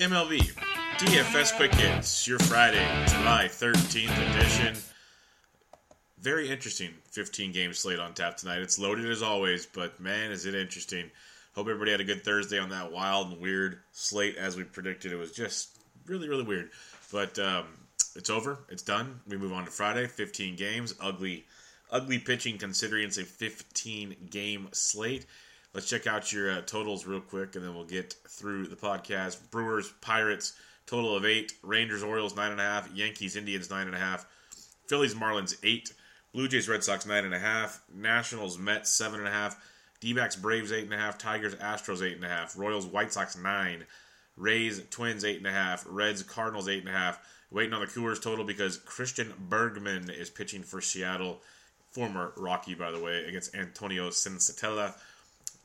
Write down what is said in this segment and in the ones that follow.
MLB DFS Quick Hits, your Friday, July 13th edition. Very interesting 15 game slate on tap tonight. It's loaded as always, but man, is it interesting. Hope everybody had a good Thursday on that wild and weird slate as we predicted. It was just really, really weird. But um, it's over. It's done. We move on to Friday. 15 games. Ugly, ugly pitching considering it's a 15 game slate. Let's check out your uh, totals real quick, and then we'll get through the podcast. Brewers, Pirates, total of eight. Rangers, Orioles, nine and a half. Yankees, Indians, nine and a half. Phillies, Marlins, eight. Blue Jays, Red Sox, nine and a half. Nationals, Mets, seven and a half. D-backs, Braves, eight and a half. Tigers, Astros, eight and a half. Royals, White Sox, nine. Rays, Twins, eight and a half. Reds, Cardinals, eight and a half. Waiting on the Coors total because Christian Bergman is pitching for Seattle, former Rocky, by the way, against Antonio Senzatela.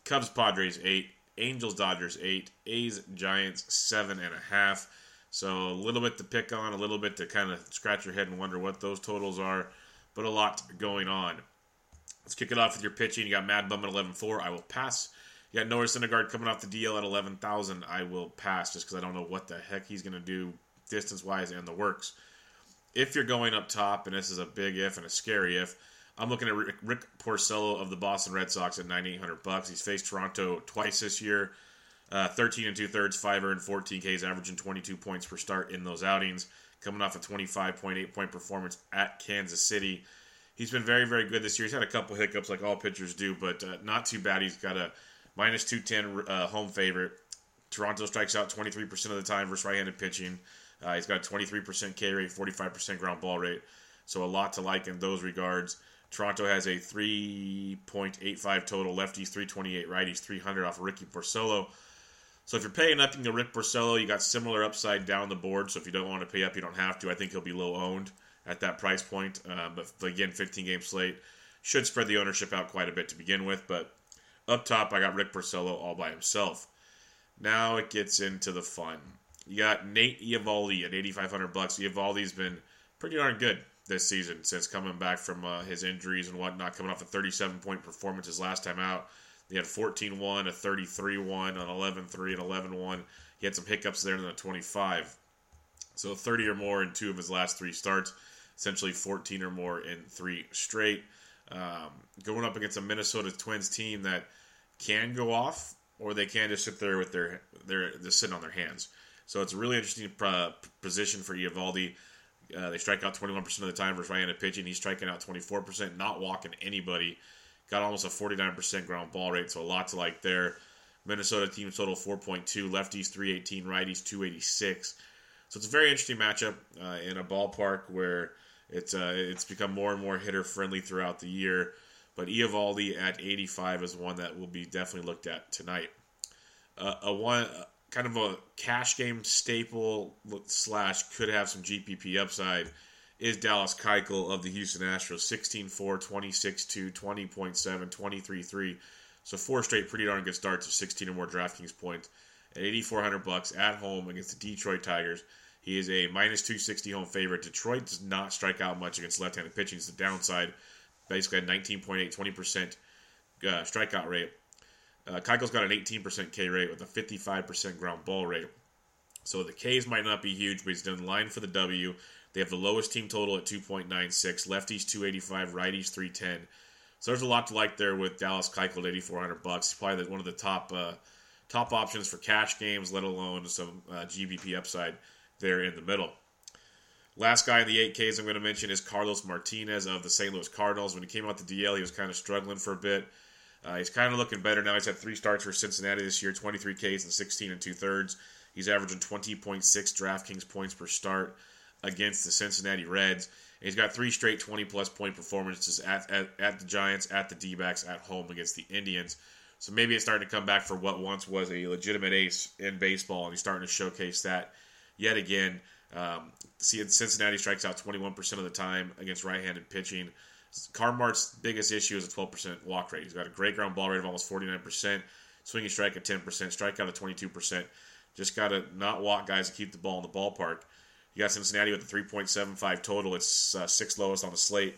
Cubs, Padres, eight. Angels, Dodgers, eight. A's, Giants, seven and a half. So a little bit to pick on, a little bit to kind of scratch your head and wonder what those totals are, but a lot going on. Let's kick it off with your pitching. You got Mad Bum at 11.4. I will pass. You got Noah Syndergaard coming off the DL at 11,000. I will pass just because I don't know what the heck he's going to do distance wise and the works. If you're going up top, and this is a big if and a scary if, I'm looking at Rick, Porcello of the Boston Red Sox at 9,800 bucks. He's faced Toronto twice this year. Uh, 13 and two thirds, five earned, 14 Ks, averaging 22 points per start in those outings. Coming off a 25.8 point performance at Kansas City. He's been very, very good this year. He's had a couple hiccups like all pitchers do, but uh, not too bad. He's got a minus 210 uh, home favorite. Toronto strikes out 23% of the time versus right handed pitching. Uh, he's got a 23% K rate, 45% ground ball rate. So a lot to like in those regards. Toronto has a 3.85 total. Lefties 328, righties 300 off of Ricky Porcello. So if you're paying up, you can Rick Porcello. You got similar upside down the board. So if you don't want to pay up, you don't have to. I think he'll be low owned at that price point. Uh, but again, 15 game slate should spread the ownership out quite a bit to begin with. But up top, I got Rick Porcello all by himself. Now it gets into the fun. You got Nate Eovaldi at 8,500 bucks. Eovaldi's been pretty darn good this season since coming back from uh, his injuries and whatnot, coming off a 37 point performance his last time out. He had 14 1, a 33 1, an 11 3, an 11 1. He had some hiccups there in the 25. So 30 or more in two of his last three starts, essentially 14 or more in three straight. Um, going up against a Minnesota Twins team that can go off, or they can just sit there with their they're just sitting on their hands. So it's a really interesting uh, position for Eovaldi. Uh, they strike out 21% of the time versus right-handed pitching. He's striking out 24%, not walking anybody. Got almost a 49% ground ball rate, so a lot to like there. Minnesota team total 4.2, lefties 318, righties 286. So it's a very interesting matchup uh, in a ballpark where it's uh, it's become more and more hitter friendly throughout the year. But Eovaldi at 85 is one that will be definitely looked at tonight. Uh, a one kind of a cash game staple slash could have some GPP upside is Dallas Keuchel of the Houston Astros 16-4, 26-2, 20.7, 23-3. So four straight pretty darn good starts of 16 or more DraftKings points at 8400 bucks at home against the Detroit Tigers. He is a minus 260 home favorite. Detroit does not strike out much against left handed pitching. It's the downside. Basically, at 19.8, 20% uh, strikeout rate. Uh, Keuchel's got an 18% K rate with a 55% ground ball rate. So the Ks might not be huge, but he's done line for the W. They have the lowest team total at 2.96, lefties 285, righties 310. So there's a lot to like there with Dallas Keuchel at 8400 bucks. Probably the, one of the top uh, top options for cash games, let alone some uh, GPP upside there in the middle. Last guy in the 8Ks I'm going to mention is Carlos Martinez of the St. Louis Cardinals. When he came out the DL, he was kind of struggling for a bit. Uh, he's kind of looking better now. He's had three starts for Cincinnati this year, 23 Ks and 16 and two thirds. He's averaging 20.6 DraftKings points per start against the Cincinnati Reds. And he's got three straight 20 plus point performances at, at, at the Giants, at the D backs, at home against the Indians. So maybe it's starting to come back for what once was a legitimate ace in baseball, and he's starting to showcase that yet again. Um, see, Cincinnati strikes out 21% of the time against right-handed pitching. Carmart's biggest issue is a 12% walk rate. He's got a great ground ball rate of almost 49%, swinging strike at 10%, strikeout at 22%. Just got to not walk guys to keep the ball in the ballpark. You got Cincinnati with a 3.75 total. It's uh, sixth lowest on the slate.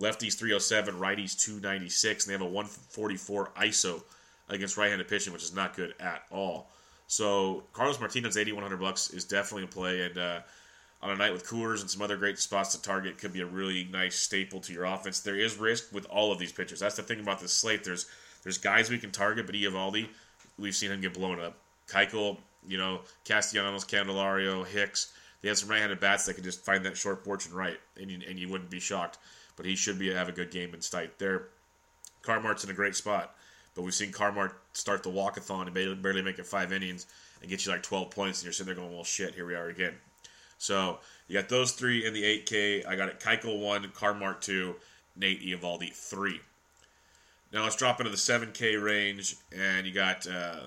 Lefties 307, righties 296, and they have a 144 ISO against right-handed pitching, which is not good at all. So Carlos Martinez, 8100 bucks, is definitely in play, and uh, on a night with Coors and some other great spots to target, could be a really nice staple to your offense. There is risk with all of these pitchers. That's the thing about this slate. There's there's guys we can target, but Eovaldi, we've seen him get blown up. Keuchel, you know, Castellanos, Candelario, Hicks. They have some right-handed bats that can just find that short porch and right, and you, and you wouldn't be shocked. But he should be have a good game in sight there. Carmart's in a great spot, but we've seen Carmart start the walkathon and barely, barely make it five innings and get you like 12 points, and you're sitting there going, well, shit, here we are again. So you got those three in the 8K. I got it Keuchel 1, Carmart 2, Nate Eovaldi 3. Now let's drop into the 7K range, and you got uh,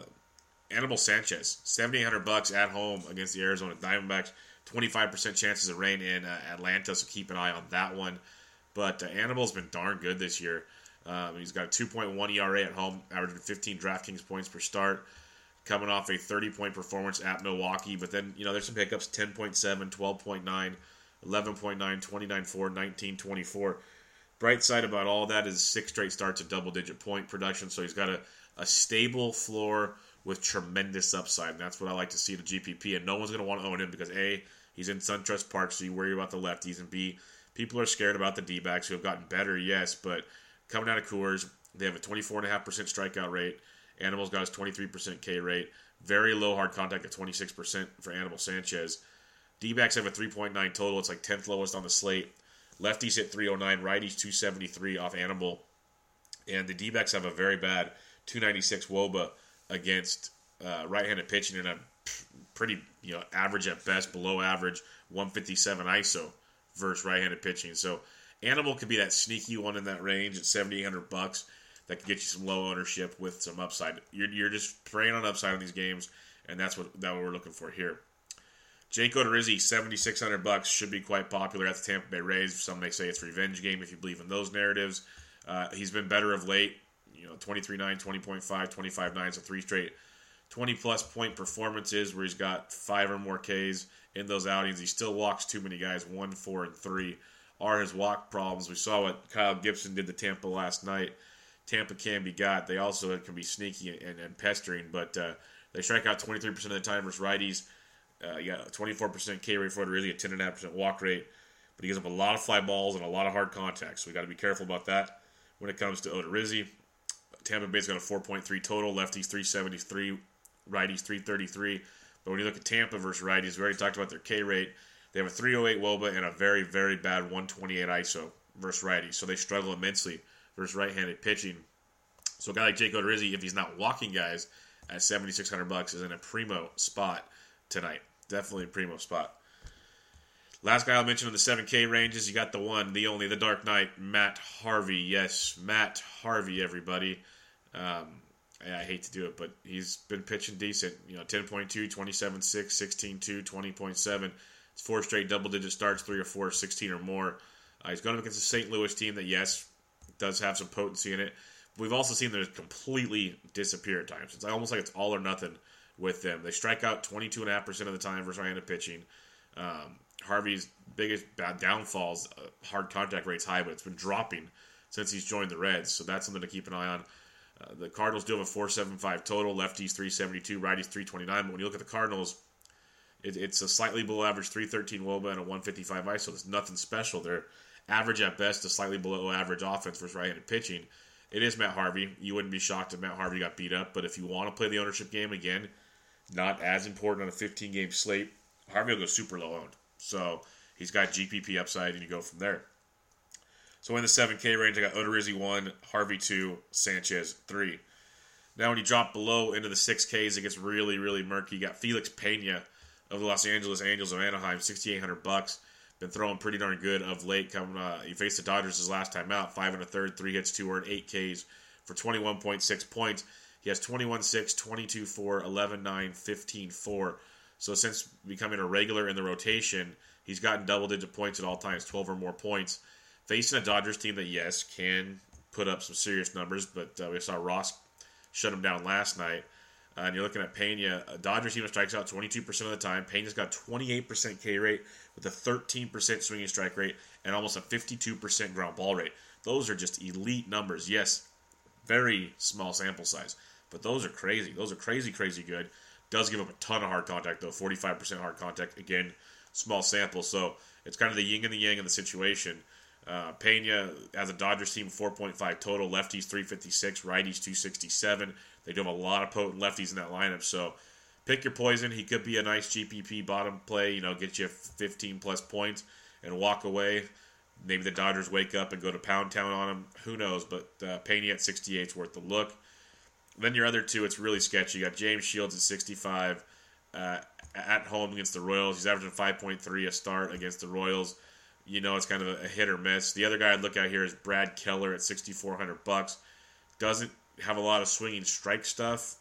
Anibal Sanchez, 7,800 bucks at home against the Arizona Diamondbacks. 25% chances of rain in uh, Atlanta, so keep an eye on that one. But uh, Anibal's been darn good this year. Um, he's got a 2.1 ERA at home, averaging 15 DraftKings points per start, coming off a 30 point performance at Milwaukee. But then, you know, there's some hiccups 10.7, 12.9, 11.9, 29.4, 19.24. Bright side about all that is six straight starts at double digit point production. So he's got a, a stable floor with tremendous upside. And that's what I like to see the GPP. And no one's going to want to own him because A, he's in SunTrust Park, so you worry about the lefties, and B, people are scared about the D backs who have gotten better, yes, but coming out of Coors, they have a 24.5% strikeout rate. Animal's got his 23% K rate. Very low hard contact at 26% for Animal Sanchez. D backs have a 3.9 total. It's like 10th lowest on the slate. Lefties hit 309, righties 273 off Animal. And the D backs have a very bad 296 Woba against uh, right-handed pitching and a pretty you know average at best, below average 157 ISO versus right-handed pitching. So Animal could be that sneaky one in that range at 7,800 bucks that could get you some low ownership with some upside. You're, you're just praying on upside on these games, and that's what that what we're looking for here. Jake Odorizzi, 7,600 bucks, should be quite popular at the Tampa Bay Rays. Some may say it's revenge game if you believe in those narratives. Uh, he's been better of late you know 23 9 20.5 25 9 so three straight 20 plus point performances where he's got five or more Ks in those outings. He still walks too many guys. One, four, and three are his walk problems. We saw what Kyle Gibson did to Tampa last night. Tampa can be got. They also can be sneaky and, and pestering, but uh, they strike out 23% of the time versus righties. Uh, you got 24% K rate for really a 10.5% walk rate. But he gives up a lot of fly balls and a lot of hard contacts. So we got to be careful about that when it comes to Odorizzi. Tampa Bay's got a 4.3 total. Lefties 373, righties 333. But when you look at Tampa versus righties, we already talked about their K rate. They have a 308 Woba and a very, very bad 128 ISO versus righties. So they struggle immensely versus right-handed pitching. So a guy like Jake Odorizzi, if he's not walking guys at 7,600 bucks, is in a primo spot tonight. Definitely a primo spot. Last guy I'll mention in the 7K ranges, you got the one, the only, the Dark Knight, Matt Harvey. Yes, Matt Harvey, everybody. Um, I hate to do it, but he's been pitching decent. You know, 10.2, 27.6, 16.2, 20.7. It's four straight double digit starts, three or four, 16 or more. Uh, he's going up against a St. Louis team that, yes, does have some potency in it. We've also seen them completely disappear at times. It's almost like it's all or nothing with them. They strike out 22.5% of the time versus right-handed pitching. Um, Harvey's biggest downfalls, uh, hard contact rate's high, but it's been dropping since he's joined the Reds. So that's something to keep an eye on. Uh, the Cardinals do have a 475 total, lefties 372, righties 329. But when you look at the Cardinals, it, it's a slightly below average 313 Woba and a 155 ISO. There's nothing special. They're average at best, a slightly below average offense versus right-handed pitching. It is Matt Harvey. You wouldn't be shocked if Matt Harvey got beat up, but if you want to play the ownership game again, not as important on a 15 game slate, Harvey will go super low owned. So he's got GPP upside, and you go from there. So in the 7K range, I got Odorizzi 1, Harvey 2, Sanchez 3. Now, when you drop below into the 6Ks, it gets really, really murky. You got Felix Pena of the Los Angeles Angels of Anaheim, 6,800 bucks. Been throwing pretty darn good of late. Coming, uh, he faced the Dodgers his last time out, five and a third, three hits, two earned, eight Ks for 21.6 points. He has 21 6, 22 4, 11 9, 15 4. So since becoming a regular in the rotation, he's gotten double digit points at all times, 12 or more points. Facing a Dodgers team that, yes, can put up some serious numbers, but uh, we saw Ross shut him down last night. Uh, and you're looking at Pena. A Dodgers that strikes out 22% of the time. Pena's got 28% K rate with a 13% swinging strike rate and almost a 52% ground ball rate. Those are just elite numbers. Yes, very small sample size, but those are crazy. Those are crazy, crazy good. Does give up a ton of hard contact though, 45% hard contact. Again, small sample, so it's kind of the yin and the yang of the situation. Uh, Pena as a Dodgers team, 4.5 total. Lefties 356, righties 267. They do have a lot of potent lefties in that lineup, so pick your poison. He could be a nice GPP bottom play, you know, get you 15 plus points and walk away. Maybe the Dodgers wake up and go to Pound Town on him. Who knows? But uh, at 68 is worth the look. Then your other two, it's really sketchy. You got James Shields at 65 uh, at home against the Royals. He's averaging 5.3 a start against the Royals. You know it's kind of a hit or miss. The other guy I'd look at here is Brad Keller at 6,400 bucks. Doesn't have a lot of swinging strike stuff,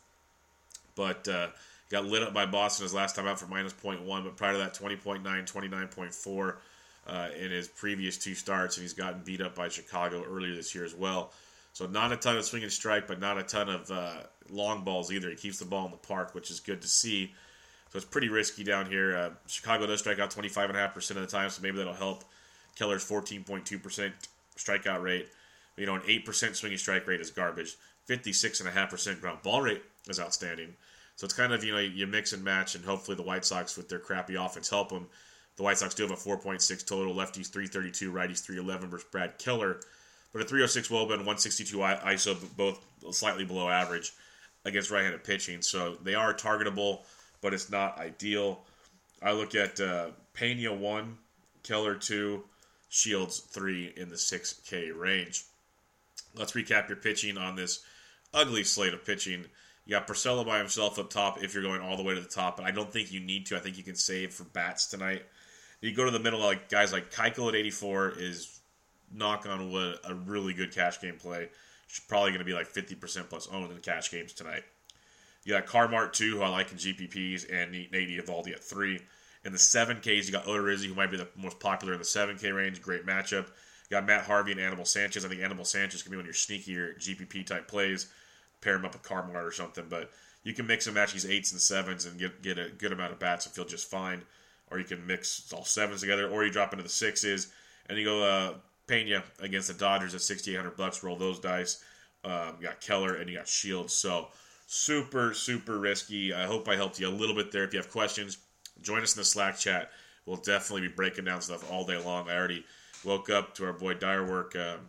but uh, got lit up by Boston his last time out for minus 0.1, but prior to that, 20.9, 29.4 uh, in his previous two starts, and he's gotten beat up by Chicago earlier this year as well. So not a ton of swing and strike, but not a ton of uh, long balls either. He keeps the ball in the park, which is good to see. So it's pretty risky down here. Uh, Chicago does strike out 25.5% of the time, so maybe that'll help. Keller's 14.2% strikeout rate. You know, an 8% swinging strike rate is garbage. 56.5% ground ball rate is outstanding. So it's kind of, you know, you mix and match, and hopefully the White Sox, with their crappy offense, help them. The White Sox do have a 4.6 total, lefties 332, righties 311 versus Brad Keller. But a 306 Woba and 162 ISO, both slightly below average against right handed pitching. So they are targetable, but it's not ideal. I look at uh, Pena 1, Keller 2, Shields 3 in the 6K range. Let's recap your pitching on this ugly slate of pitching. You got Porcello by himself up top if you're going all the way to the top, but I don't think you need to. I think you can save for bats tonight. You go to the middle, like guys like Keuchel at 84 is knock on wood a really good cash game play. She's probably going to be like 50% plus owned in the cash games tonight. You got Carmart 2, who I like in GPPs, and Nate Eovaldi at 3. In the 7Ks, you got Odorizzi, who might be the most popular in the 7K range. Great matchup. You got Matt Harvey and Animal Sanchez. I think Animal Sanchez can be one of your sneakier GPP type plays pair him up with Carmart or something. But you can mix and match these eights and sevens and get get a good amount of bats and feel just fine. Or you can mix all sevens together, or you drop into the sixes and you go uh, Pena against the Dodgers at 6,800 bucks. Roll those dice. Um, you got Keller and you got Shields. So super super risky. I hope I helped you a little bit there. If you have questions, join us in the Slack chat. We'll definitely be breaking down stuff all day long. I already woke up to our boy Dirework. Um,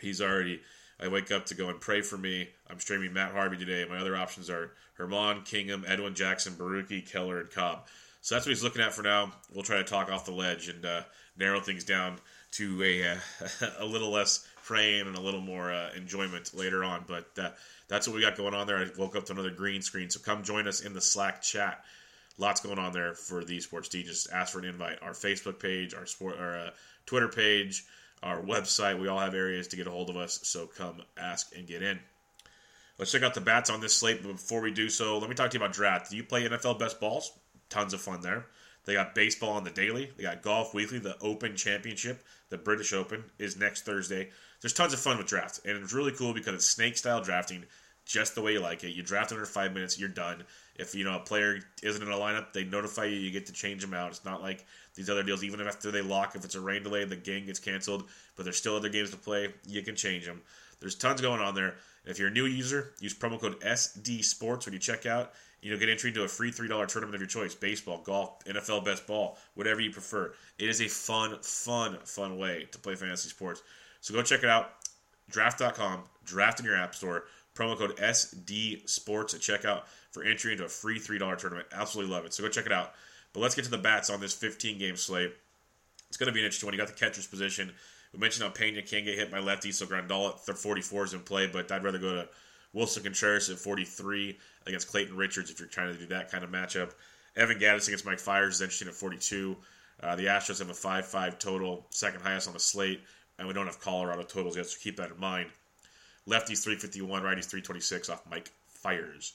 he's already I wake up to go and pray for me. I'm streaming Matt Harvey today. My other options are Germán, Kingham, Edwin Jackson, Borucki, Keller, and Cobb. So that's what he's looking at for now. We'll try to talk off the ledge and uh, narrow things down to a, uh, a little less praying and a little more uh, enjoyment later on. But uh, that's what we got going on there. I woke up to another green screen. So come join us in the Slack chat. Lots going on there for the Sports D. Just ask for an invite. Our Facebook page, our sport, our uh, Twitter page, our website. We all have areas to get a hold of us, so come ask and get in. Let's check out the bats on this slate. But before we do so, let me talk to you about draft. Do you play NFL best balls? Tons of fun there. They got baseball on the daily. They got golf weekly. The Open Championship, the British Open, is next Thursday. There's tons of fun with draft, and it's really cool because it's snake style drafting, just the way you like it. You draft under five minutes, you're done. If you know a player isn't in a lineup, they notify you. You get to change them out. It's not like these other deals. Even after they lock, if it's a rain delay, the game gets canceled. But there's still other games to play. You can change them. There's tons going on there. If you're a new user, use promo code SD Sports when you check out. You'll get entry into a free $3 tournament of your choice baseball, golf, NFL best ball, whatever you prefer. It is a fun, fun, fun way to play fantasy sports. So go check it out. Draft.com, draft in your app store, promo code SD Sports at checkout for entry into a free $3 tournament. Absolutely love it. So go check it out. But let's get to the bats on this 15 game slate. It's going to be an interesting one. You got the catcher's position. We mentioned how Pena can't get hit by lefties, so Grandal at 44 is in play, but I'd rather go to Willson Contreras at 43 against Clayton Richards if you're trying to do that kind of matchup. Evan Gattis against Mike Fiers is interesting at 42. Uh, the Astros have a 5 5 total, second highest on the slate, and we don't have Colorado totals yet, so keep that in mind. Lefties 351, righties 326 off Mike Fiers.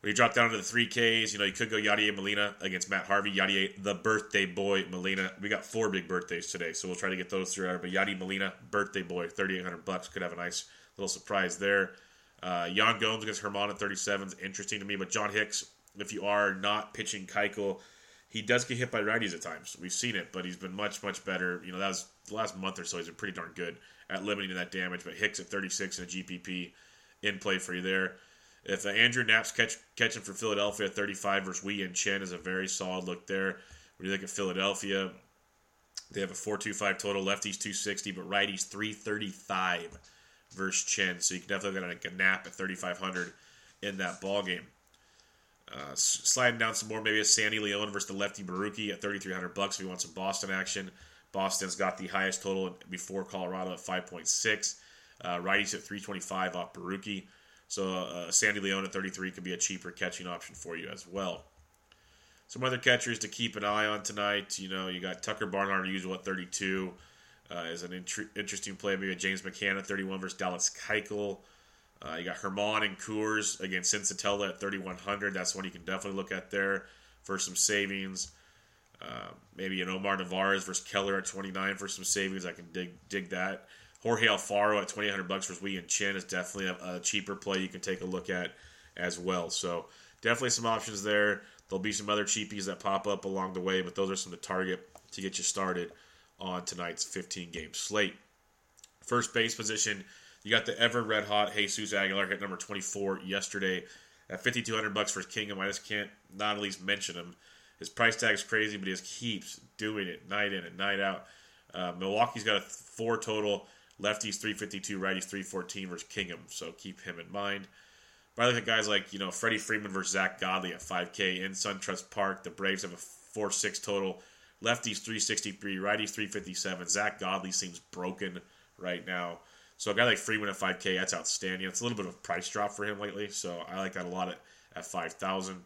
When you drop down to the 3Ks, you know, you could go Yadier Molina against Matt Harvey. Yadier, the birthday boy, Molina. We got four big birthdays today, so we'll try to get those through. But Yadier Molina, birthday boy, 3800 bucks. Could have a nice little surprise there. Uh, Yan Gomes against Germán at 37 is interesting to me. But John Hicks, if you are not pitching Keuchel, he does get hit by righties at times. We've seen it, but he's been much, much better. You know, that was the last month or so. He's been pretty darn good at limiting that damage. But Hicks at 36 and a GPP in play for you there. If Andrew Knapp's catch, catching for Philadelphia at 35 versus Wei Yin Chen is a very solid look there. When you look at Philadelphia, they have a 4.25 total. Lefties 260, but righties 335 versus Chen. So you can definitely get a Knapp at 3,500 in that ball game. Uh, sliding down some more, maybe a Sandy Leon versus the lefty Borucki at 3,300 bucks if you want some Boston action. Boston's got the highest total before Colorado at 5.6. Uh, righties at 325 off Borucki. So uh, Sandy Leon at 33 could be a cheaper catching option for you as well. Some other catchers to keep an eye on tonight. You know, you got Tucker Barnhart usual at 32 uh, is an int- interesting play. Maybe James McCann at 31 versus Dallas Keuchel. Uh, you got Herrmann and Coors against Senzatela at 3,100. That's one you can definitely look at there for some savings. Uh, maybe an Omar Narvaez versus Keller at 29 for some savings. I can dig dig that. Jorge Alfaro at 2,800 bucks versus Wei Yin Chen is definitely a, a, cheaper play you can take a look at as well. So definitely some options there. There'll be some other cheapies that pop up along the way, but those are some to target to get you started on tonight's 15 game slate. First base position, you got the ever red hot Jesus Aguilar hit number 24 yesterday at 5200 bucks for Kingham. I just can't not at least mention him. His price tag is crazy, but he just keeps doing it night in and night out. Uh, Milwaukee's got a four total. Lefties 352, righties 314 versus Kingham, so keep him in mind. But I look guys like, you know, Freddie Freeman versus Zack Godley at 5K in SunTrust Park. The Braves have a 4 6 total. Lefties 363, righties 357. Zack Godley seems broken right now. So a guy like Freeman at 5K, that's outstanding. It's a little bit of a price drop for him lately, so I like that a lot at, at 5,000.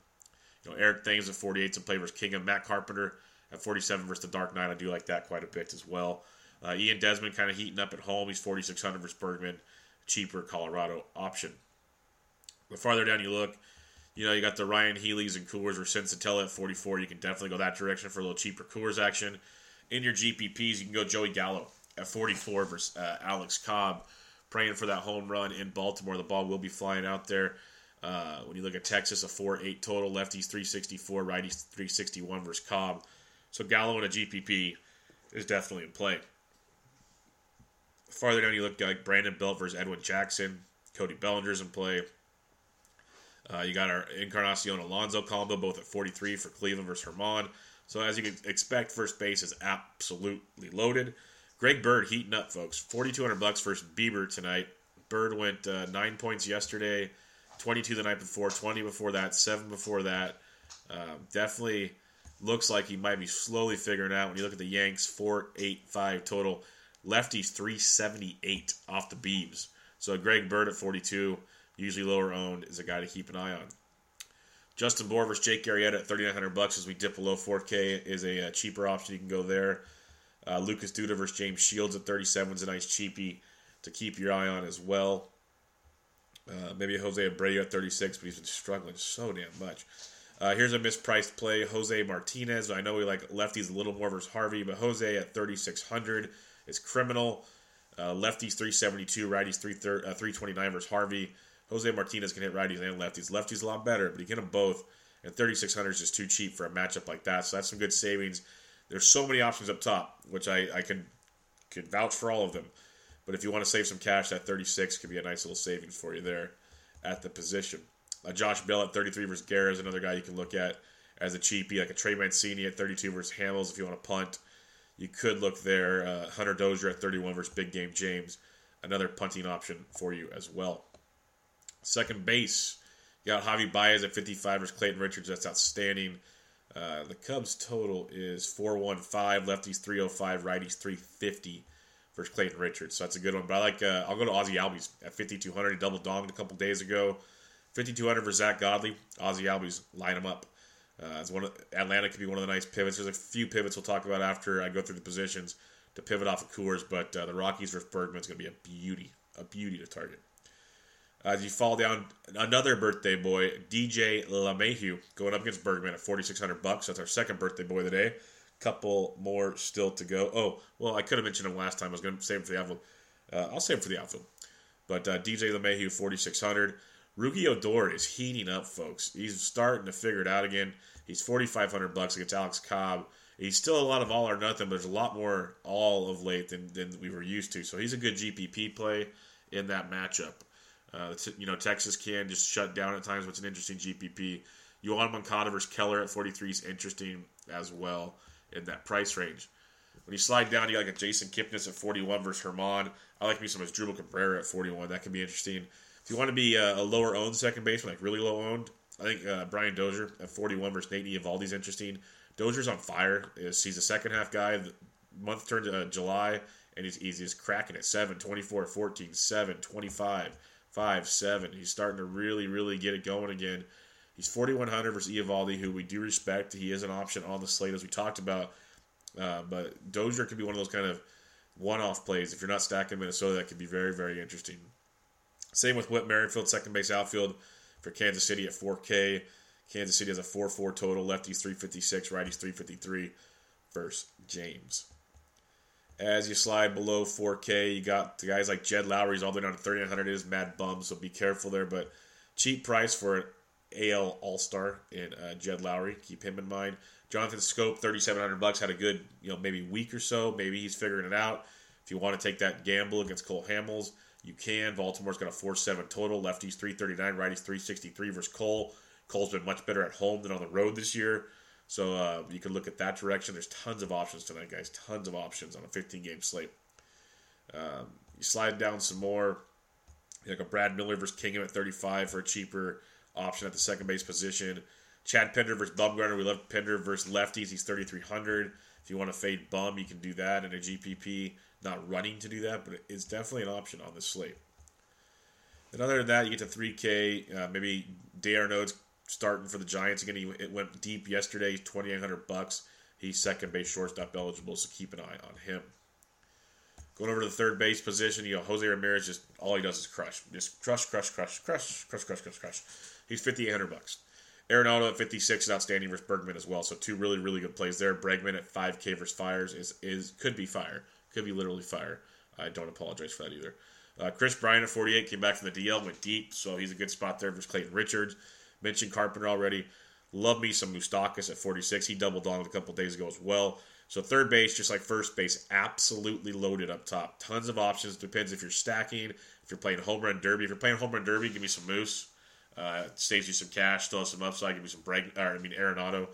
You know, Eric Thames at 48 to play versus Kingham. Matt Carpenter at 47 versus the Dark Knight. I do like that quite a bit as well. Uh, Ian Desmond kind of heating up at home. He's 4,600 versus Bergman. Cheaper Colorado option. The farther down you look, you know, you got the Ryon Healy's and Coors or Senzatela at 44. You can definitely go that direction for a little cheaper Coors action. In your GPPs, you can go Joey Gallo at 44 versus uh, Alex Cobb. Praying for that home run in Baltimore. The ball will be flying out there. Uh, when you look at Texas, a 4 8 total. Lefties 364, righties 361 versus Cobb. So Gallo in a GPP is definitely in play. Farther down, you look like Brandon Belt versus Edwin Jackson. Cody Bellinger's in play. Uh, you got our Encarnacion Alonso combo, both at 43 for Cleveland versus Germán. So as you can expect, first base is absolutely loaded. Greg Bird heating up, folks. 4,200 bucks versus Bieber tonight. Bird went uh, nine points yesterday, 22 the night before, 20 before that, seven before that. Um, definitely looks like he might be slowly figuring out. When you look at the Yanks, 485 total. Lefties 378 off the Beebs. So Greg Bird at 42 usually lower owned, is a guy to keep an eye on. Justin Bour versus Jake Arrieta at 3900 bucks as we dip below 4K is a, a uh, cheaper option. You can go there. Uh, Lucas Duda versus James Shields at 37 is a nice cheapie to keep your eye on as well. Uh, maybe Jose Abreu at 36, but he's been struggling so damn much. Uh, here's a mispriced play. Jose Martinez. I know we like lefties a little more versus Harvey, but Jose at 3,600 is criminal. Uh, lefties 372, righties 3, uh, 329 versus Harvey. Jose Martinez can hit righties and lefties. Lefties a lot better, but he can them both. And 3,600 is just too cheap for a matchup like that. So that's some good savings. There's so many options up top, which I, I can, can vouch for all of them. But if you want to save some cash, that 36 could be a nice little savings for you there at the position. Uh, Josh Bell at 33 versus Guerra is another guy you can look at as a cheapie, like a Trey Mancini at 32 versus Hamels if you want to punt. You could look there. Uh, Hunter Dozier at 31 versus Big Game James, another punting option for you as well. Second base, you got Javi Baez at 55 versus Clayton Richards. That's outstanding. Uh, the Cubs total is 415, lefties 305, righties 350 versus Clayton Richards. So that's a good one. But I like, uh, I'll go to Ozzie Albies at 5,200. He double donged a couple days ago. 5,200 for Zack Godley. Ozzie Albies, line him up. Uh, it's one of, Atlanta could be one of the nice pivots. There's a few pivots we'll talk about after I go through the positions to pivot off of Coors, but uh, the Rockies versus Bergman is going to be a beauty, a beauty to target. As you fall down, another birthday boy, DJ LeMahieu, going up against Bergman at 4600 bucks. That's our second birthday boy of the day. Couple more still to go. Oh, well, I could have mentioned him last time. I was going to save him for the outfield. Uh, I'll save him for the outfield. But uh, DJ LeMahieu, 4600 Rougned Odor is heating up, folks. He's starting to figure it out again. He's 4500 bucks against Alex Cobb. He's still a lot of all or nothing, but there's a lot more all of late than, than we were used to. So he's a good GPP play in that matchup. Uh, you know, Texas can just shut down at times, but it's an interesting GPP. Yoan Moncada versus Keller at 43 is interesting as well in that price range. When you slide down, you got like a Jason Kipnis at 41 versus Germán. I like me some Asdrubal Cabrera at 41. That can be interesting. If you want to be a, lower owned second baseman, like really low owned, I think uh, Brian Dozier at 41 versus Nate is interesting. Dozier's on fire. He's a second half guy. The month turned to uh, July, and he's, he's just cracking it. 7, 24, 14, 7, 25 five, seven. He's starting to really, really get it going again. He's 4,100 versus Eovaldi, who we do respect. He is an option on the slate, as we talked about. Uh, but Dozier could be one of those kind of one-off plays. If you're not stacking Minnesota, that could be very, very interesting. Same with Whit Merrifield, second base outfield for Kansas City at 4K. Kansas City has a 4-4 total. Lefties 356, righties 353 versus James. As you slide below 4K, you got the guys like Jed Lowrie's all the way down to 3,900. It is mad bum, so be careful there. But cheap price for an AL All Star in uh, Jed Lowrie. Keep him in mind. Jonathan Schoop, 3,700 bucks, had a good, you know, maybe week or so. Maybe he's figuring it out. If you want to take that gamble against Cole Hamels, you can. Baltimore's got a 4-7 total. Lefties 339, righties 363 versus Cole. Cole's been much better at home than on the road this year. So uh, you can look at that direction. There's tons of options tonight, guys. Tons of options on a 15 game slate. Um, you slide down some more. Like a Brad Miller versus Kingham at 35 for a cheaper option at the second base position. Chad Pinder versus Bumgarner. We love Pinder versus lefties. He's 3,300. If you want to fade Bum, you can do that in a GPP. Not running to do that, but it's definitely an option on this slate. And other than that, you get to 3K. Uh, maybe d'Arnaud's starting for the Giants again. He it went deep yesterday, twenty eight hundred bucks. He's second base shortstop eligible, so keep an eye on him. Going over to the third base position, you know Jose Ramirez. Just all he does is crush, just crush, crush, crush, crush, crush, crush, crush, crush. He's fifty eight hundred bucks. Arenado at 56 is outstanding versus Bergman as well. So two really, really good plays there. Bregman at 5K versus Fiers is is could be fire. Could be literally fire. I don't apologize for that either. Uh, Kris Bryant at 48 came back from the DL, went deep, so he's a good spot there versus Clayton Richards. Mentioned Carpenter already. Love me some Moustakas at 46. He doubled on a couple days ago as well. So third base, just like first base, absolutely loaded up top. Tons of options. Depends if you're stacking, if you're playing home run derby. If you're playing home run derby, give me some Moose. Uh, saves you some cash, still has some upside. Give me some break. Or, I mean, Arenado.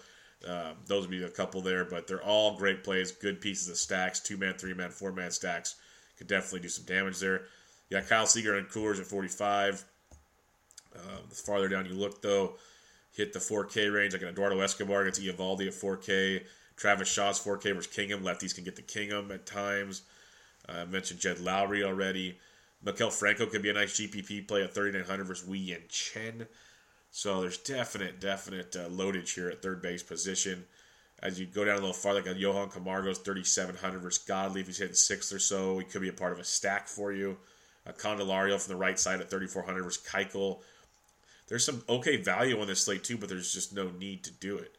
Um, those would be a couple there, but they're all great plays. Good pieces of stacks. Two man, three man, four man stacks could definitely do some damage there. Got Kyle Seager and Coors at 45. Um, the farther down you look, though, hit the 4K range, like an Eduardo Escobar against Eovaldi at 4K. Travis Shaw's 4K versus Kingham. Lefties can get the Kingham at times. Uh, I mentioned Jed Lowrie already. Maikel Franco could be a nice GPP play at 3,900 versus Wei Yin Chen. So there's definite, definite uh, loadage here at third base position. As you go down a little farther, like a Johan Camargo's 3,700 versus Godley. If he's hitting sixth or so, he could be a part of a stack for you. Uh, Candelario from the right side at 3,400 versus Keuchel. There's some okay value on this slate too, but there's just no need to do it.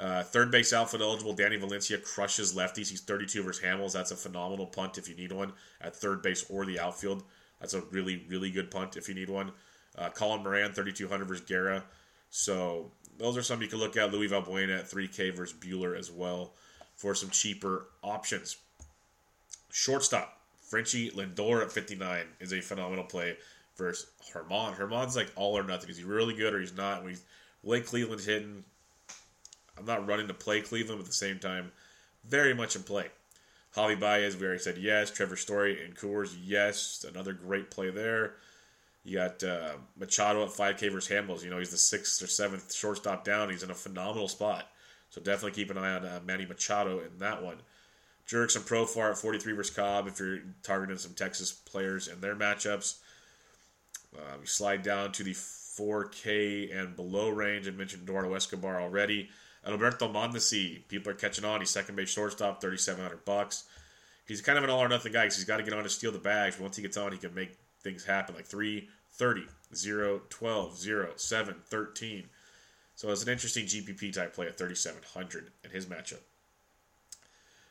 Uh, third base outfield eligible, Danny Valencia crushes lefties. He's 32 versus Hamels. That's a phenomenal punt if you need one at third base or the outfield. That's a really, really good punt if you need one. Uh, Colin Moran, 3,200 versus Guerra. So those are some you can look at. Luis Valbuena at 3K versus Buehler as well for some cheaper options. Shortstop, Frenchy Lindor at 59 is a phenomenal play versus Germán. Germán's like all or nothing. Is he really good or he's not? When way Cleveland's hitting, I'm not running to play Cleveland, but at the same time, very much in play. Javi Baez, we already said yes. Trevor Story and Coors, yes. Another great play there. You got uh, Machado at 5K versus Hamels. You know, he's the sixth or seventh shortstop down. He's in a phenomenal spot. So definitely keep an eye on uh, Manny Machado in that one. Jurickson Profar at 43 versus Cobb if you're targeting some Texas players and their matchups. Uh, we slide down to the 4K and below range. I mentioned Eduardo Escobar already. Alberto Mondesi, people are catching on. He's second base shortstop, 3700 bucks. He's kind of an all or nothing guy because he's got to get on to steal the bags. Once he gets on, he can make things happen like 3, 30, 0, 12, 0, 7, 13. So it's an interesting GPP type play at 3700 in his matchup.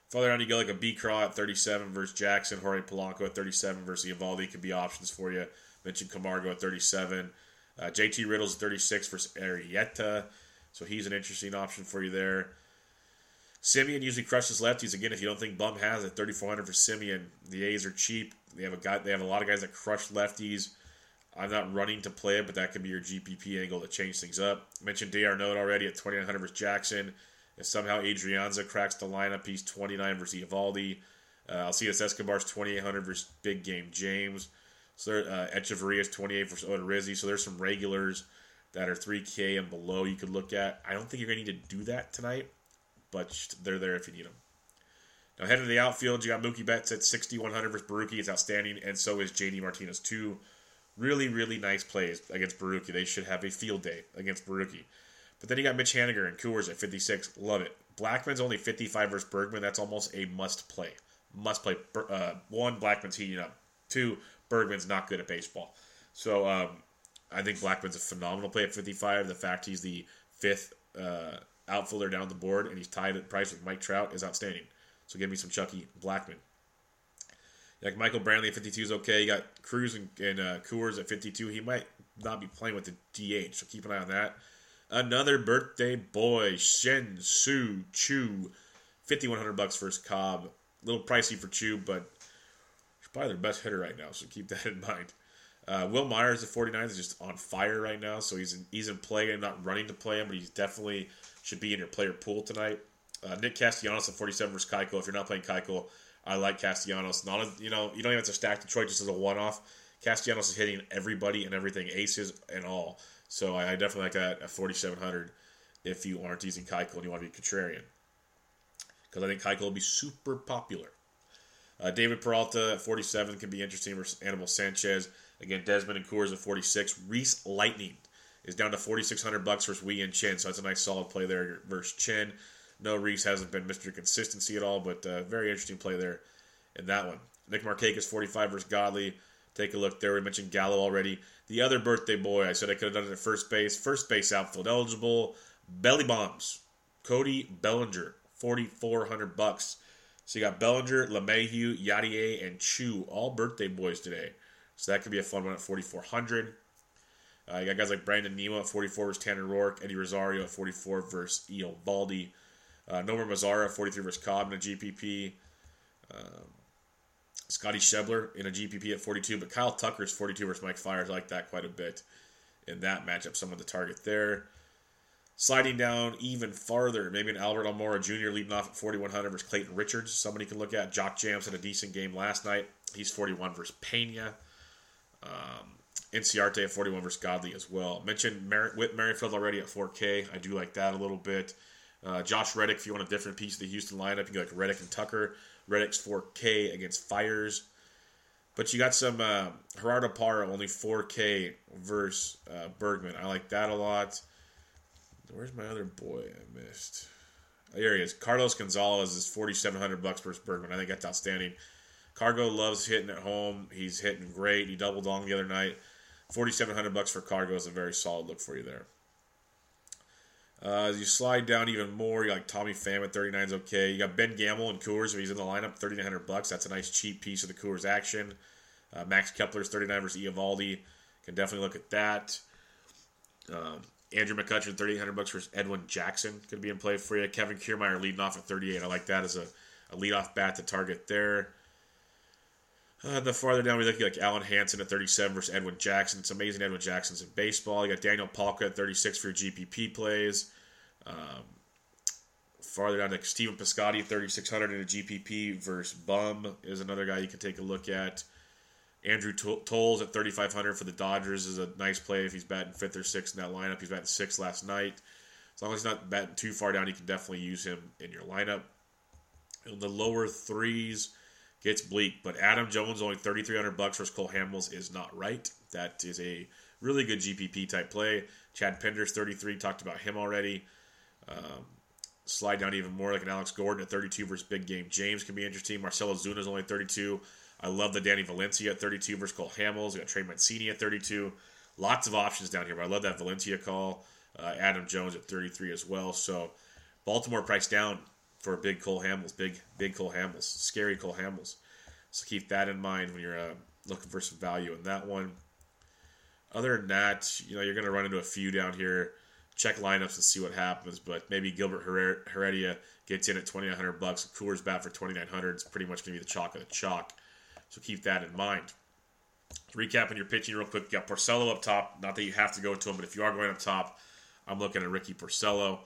Further down, you go like a B Craw at 37 versus Jackson, Jorge Polanco at 37 versus Eovaldi could be options for you. Mentioned Camargo at 37. Uh, JT Riddle's 36 versus Arrieta So he's an interesting option for you there. Semien usually crushes lefties. Again, if you don't think Bum has it, 3,400 for Semien. The A's are cheap. They have a guy. They have a lot of guys that crush lefties. I'm not running to play it, but that could be your GPP angle to change things up. I mentioned d'Arnaud already at 2,900 versus Jackson. If somehow Adrianza cracks the lineup, he's 29 versus Eovaldi. Uh, Alcides Escobar's 2,800 versus Big Game James. So there, uh, Hechavarria's 28 versus Odorizzi. So there's some regulars that are 3K and below you could look at. I don't think you're going to need to do that tonight, but they're there if you need them. Now, head to the outfield, you got Mookie Betts at 6,100 versus Borucki. It's outstanding, and so is JD Martinez. Two really, really nice plays against Borucki. They should have a field day against Borucki. But then you got Mitch Haniger and Coors at 56. Love it. Blackmon's only 55 versus Bergman. That's almost a must play. Must play. Uh, one, Blackmon's heating up. Two, Bergman's not good at baseball. So um, I think Blackmon's a phenomenal play at 55. The fact he's the fifth uh, outfielder down the board and he's tied at price with Mike Trout is outstanding. So give me some Chucky Blackmon. Like Michael Brantley at 52 is okay. You got Cruz and, and uh, Coors at 52. He might not be playing with the DH, so keep an eye on that. Another birthday boy, Shin-Soo Choo, 5100 bucks for his Cobb. A little pricey for Choo, but he's probably their best hitter right now, so keep that in mind. Uh, Wil Myers at 49 is just on fire right now, so he's in, he's in play. I'm not running to play him, but he's definitely should be in your player pool tonight. Uh, Nick Castellanos at 47 versus Keuchel. If you're not playing Keuchel, I like Castellanos. Not a, you know you don't even have to stack Detroit just as a one-off. Castellanos is hitting everybody and everything, aces and all. So I, I definitely like that at 4,700 if you aren't using Keuchel and you want to be contrarian. Because I think Keuchel will be super popular. Uh, David Peralta at 47 can be interesting versus Animal Sanchez. Again, Desmond and Coors at 46. Rhys Lightning is down to 4,600 bucks versus Wei Yin Chen, so that's a nice solid play there versus Chen. No, Rhys hasn't been Mr. Consistency at all, but uh, very interesting play there in that one. Nick Markakis 45 versus Godley. Take a look there. We mentioned Gallo already. The other birthday boy, I said I could have done it at first base. First base outfield eligible. Belly bombs. Cody Bellinger, 4,400 bucks. So you got Bellinger, LeMahieu, Yadier, and Choo, all birthday boys today. So that could be a fun one at 4,400. Uh, you got guys like Brandon Nimmo at 44 versus Tanner Roark, Eddie Rosario at 44 versus Eovaldi, uh, Nomar Mazara at 43 versus Cobb in a GPP, um, Scotty Schebler in a GPP at 42, but Kyle Tucker is 42 versus Mike Fiers. I like that quite a bit in that matchup. Someone to target there. Sliding down even farther, maybe an Albert Almora Jr. leading off at 4,100 versus Clayton Richards. Somebody can look at. Jock Jams had a decent game last night. He's 41 versus Pena. Um, Inciarte at 41 versus Godley as well. Mentioned Mer- Whit Merrifield already at 4K. I do like that a little bit. Uh, Josh Reddick, if you want a different piece of the Houston lineup, you got like Reddick and Tucker. Reddick's 4K against Fiers. But you got some uh, Gerardo Parra, only 4K versus uh, Bergman. I like that a lot. Where's my other boy I missed? Oh, he is. Carlos Gonzalez is 4,700 bucks versus Bergman. I think that's outstanding. Cargo loves hitting at home. He's hitting great. He doubled on the other night. 4,700 bucks for Cargo is a very solid look for you there. Uh, as you slide down even more, you like Tommy Pham at 39 is okay. You got Ben Gamel and Coors if he's in the lineup, 3,900 bucks. That's a nice cheap piece of the Coors action. Uh, Max Kepler's 39 versus Eovaldi. Can definitely look at that. Um, Andrew McCutchen, 3,800 bucks versus Edwin Jackson could be in play for you. Kevin Kiermaier leading off at 38. I like that as a, a leadoff bat to target there. Uh, the farther down we look like Alen Hanson at 37 versus Edwin Jackson. It's amazing Edwin Jackson's in baseball. You got Daniel Palka at 36 for your GPP plays. Um, farther down, like Stephen Piscotty, at 3,600 in a GPP versus Bum is another guy you can take a look at. Andrew Toles at 3,500 for the Dodgers is a nice play if he's batting fifth or sixth in that lineup. He's batting sixth last night. As long as he's not batting too far down, you can definitely use him in your lineup. In the lower threes, gets bleak. But Adam Jones only 3,300 bucks versus Cole Hamels is not right. That is a really good GPP type play. Chad Pinder's 33. Talked about him already. Um, slide down even more, like an Alex Gordon at 32 versus Big Game James can be interesting. Marcell Ozuna is only 32. I love the Danny Valencia at 32 versus Cole Hamels. We got Trey Mancini at 32. Lots of options down here, but I love that Valencia call. Uh, Adam Jones at 33 as well. So Baltimore priced down for big Cole Hamels, big big Cole Hamels, scary Cole Hamels. So keep that in mind when you're uh, looking for some value in that one. Other than that, you know you're going to run into a few down here. Check lineups and see what happens, but maybe Gilbert Heredia gets in at 2,900 bucks. Coors bat for 2,900. It's pretty much going to be the chalk of the chalk. So keep that in mind. Recapping your pitching real quick, you got Porcello up top. Not that you have to go to him, but if you are going up top, I'm looking at Ricky Porcello.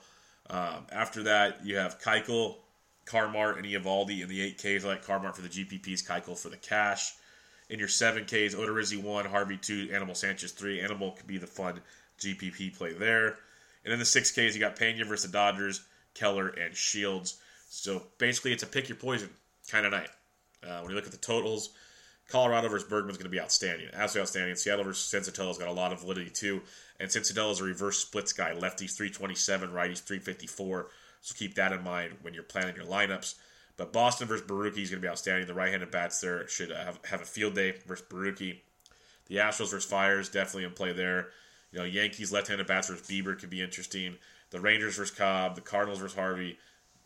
Um, after that, you have Keuchel, Carmart, and Eovaldi in the 8Ks. I like Carmart for the GPPs, Keuchel for the cash. In your 7Ks, Odorizzi 1, Harvey 2, Animal Sanchez 3. Animal could be the fun GPP play there. And in the 6Ks, you got Pena versus the Dodgers, Keller, and Shields. So basically, it's a pick your poison kind of night. Uh, when you look at the totals, Colorado versus Bergman is going to be outstanding, absolutely outstanding. Seattle versus Senzatela's got a lot of validity too, and is a reverse splits guy, lefties 327, righties 354. So keep that in mind when you're planning your lineups. But Boston versus Borucki is going to be outstanding. The right-handed bats there should have, have a field day versus Borucki. The Astros versus Fiers definitely in play there. You know, Yankees left-handed bats versus Bieber could be interesting. The Rangers versus Cobb. The Cardinals versus Harvey.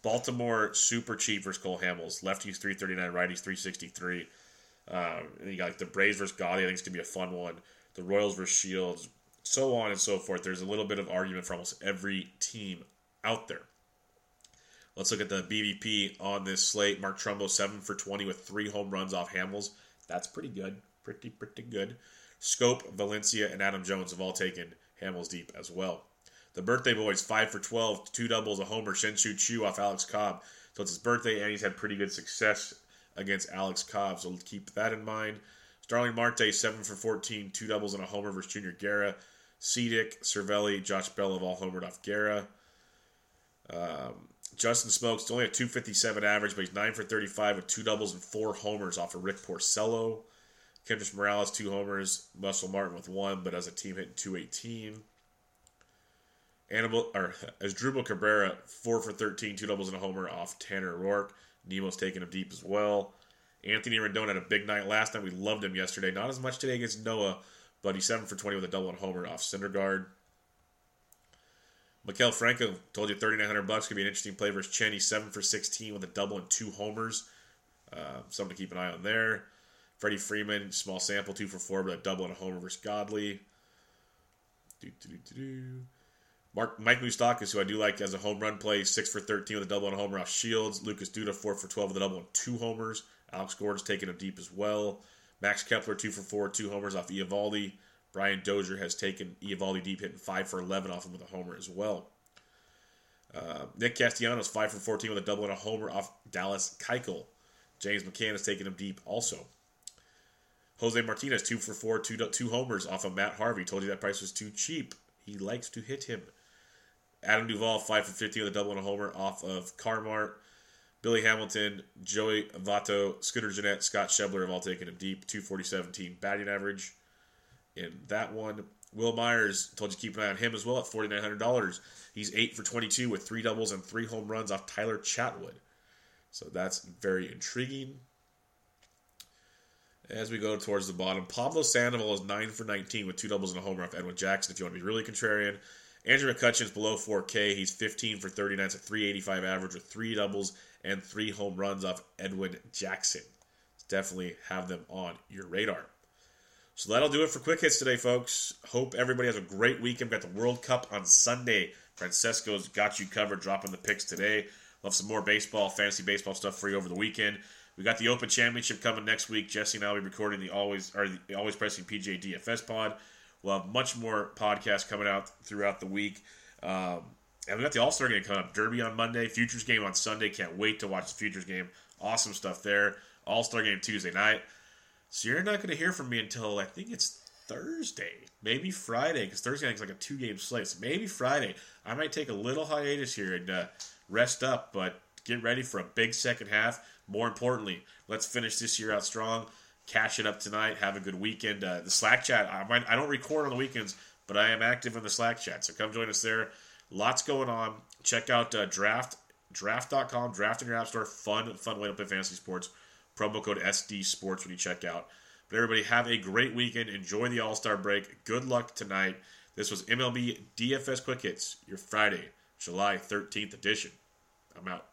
Baltimore super cheap versus Cole Hamels. Lefties 339, righties 363. Um, and you got like the Braves versus Godley. I think it's gonna be a fun one. The Royals versus Shields, so on and so forth. There's a little bit of argument for almost every team out there. Let's look at the BVP on this slate. Mark Trumbo seven for 20 with three home runs off Hamels. That's pretty good. Pretty pretty good. Schoop, Valencia, and Adam Jones have all taken Hamels deep as well. The birthday boys, 5 for 12, two doubles, a homer, Shin-Soo Choo off Alex Cobb. So it's his birthday, and he's had pretty good success against Alex Cobb, so keep that in mind. Starling Marte, 7 for 14, two doubles and a homer versus Junior Guerra. Cedic, Cervelli, Josh Bell have all homered off Guerra. Um, Justin Smoak's only a 257 average, but he's 9 for 35 with two doubles and four homers off of Rick Porcello. Kendrys Morales, two homers. Russell Martin with one, but as a team hitting 218. Animal, or Asdrubal Cabrera, four for 13, two doubles and a homer off Tanner Roark. Nimmo's taking him deep as well. Anthony Rendon had a big night last night. We loved him yesterday. Not as much today against Noah, but he's 7 for 20 with a double and homer off Syndergaard. Maikel Franco told you 3900 bucks could be an interesting play versus Chen. He's 7 for 16 with a double and two homers. Uh, something to keep an eye on there. Freddie Freeman, small sample, 2 for 4, but a double and a homer versus Godley. Do, do, do, Mark Mike Moustakas, who I do like as a home run play, six for thirteen with a double and a homer off Shields. Lucas Duda four for twelve with a double and two homers. Alex Gordon's taking him deep as well. Max Kepler two for four, two homers off Eovaldi. Brian Dozier has taken Eovaldi deep, hitting five for eleven off him with a homer as well. Uh, Nick Castellanos five for fourteen with a double and a homer off Dallas Keuchel. James McCann has taken him deep also. Jose Martinez two for four, two two homers off of Matt Harvey. Told you that price was too cheap. He likes to hit him. Adam Duvall, 5 for 50 with a double and a homer off of Carmart. Billy Hamilton, Joey Votto, Scooter Gennett, Scott Schebler have all taken him deep. 247 team batting average in that one. Wil Myers, told you to keep an eye on him as well at $4,900. He's 8 for 22 with three doubles and three home runs off Tyler Chatwood. So that's very intriguing. As we go towards the bottom, Pablo Sandoval is 9 for 19 with two doubles and a homer off Edwin Jackson if you want to be really contrarian. Andrew McCutchen's below 4K. He's 15 for 39. It's a 385 average with three doubles and three home runs off Edwin Jackson. Definitely have them on your radar. So that'll do it for quick hits today, folks. Hope everybody has a great weekend. We've got the World Cup on Sunday. Francesco's got you covered, dropping the picks today. We'll some more baseball, fantasy baseball stuff for you over the weekend. We got the Open Championship coming next week. Jesse and I will be recording the always or the always pressing PGA DFS pod. We'll have much more podcasts coming out throughout the week. Um, and we got the All Star game coming up. Derby on Monday, Futures game on Sunday. Can't wait to watch the Futures game. Awesome stuff there. All Star game Tuesday night. So you're not going to hear from me until I think it's Thursday, maybe Friday, because Thursday night's like a two game slate. So maybe Friday. I might take a little hiatus here and uh, rest up, but get ready for a big second half. More importantly, let's finish this year out strong. Cash it up tonight. Have a good weekend. Uh, the Slack chat. I might. I don't record on the weekends, but I am active in the Slack chat. So come join us there. Lots going on. Check out uh, draft draft.com. Draft in your app store. Fun, fun way to play fantasy sports. Promo code SD Sports when you check out. But everybody, have a great weekend. Enjoy the All Star break. Good luck tonight. This was MLB DFS Quick Hits, your Friday, July 13th edition. I'm out.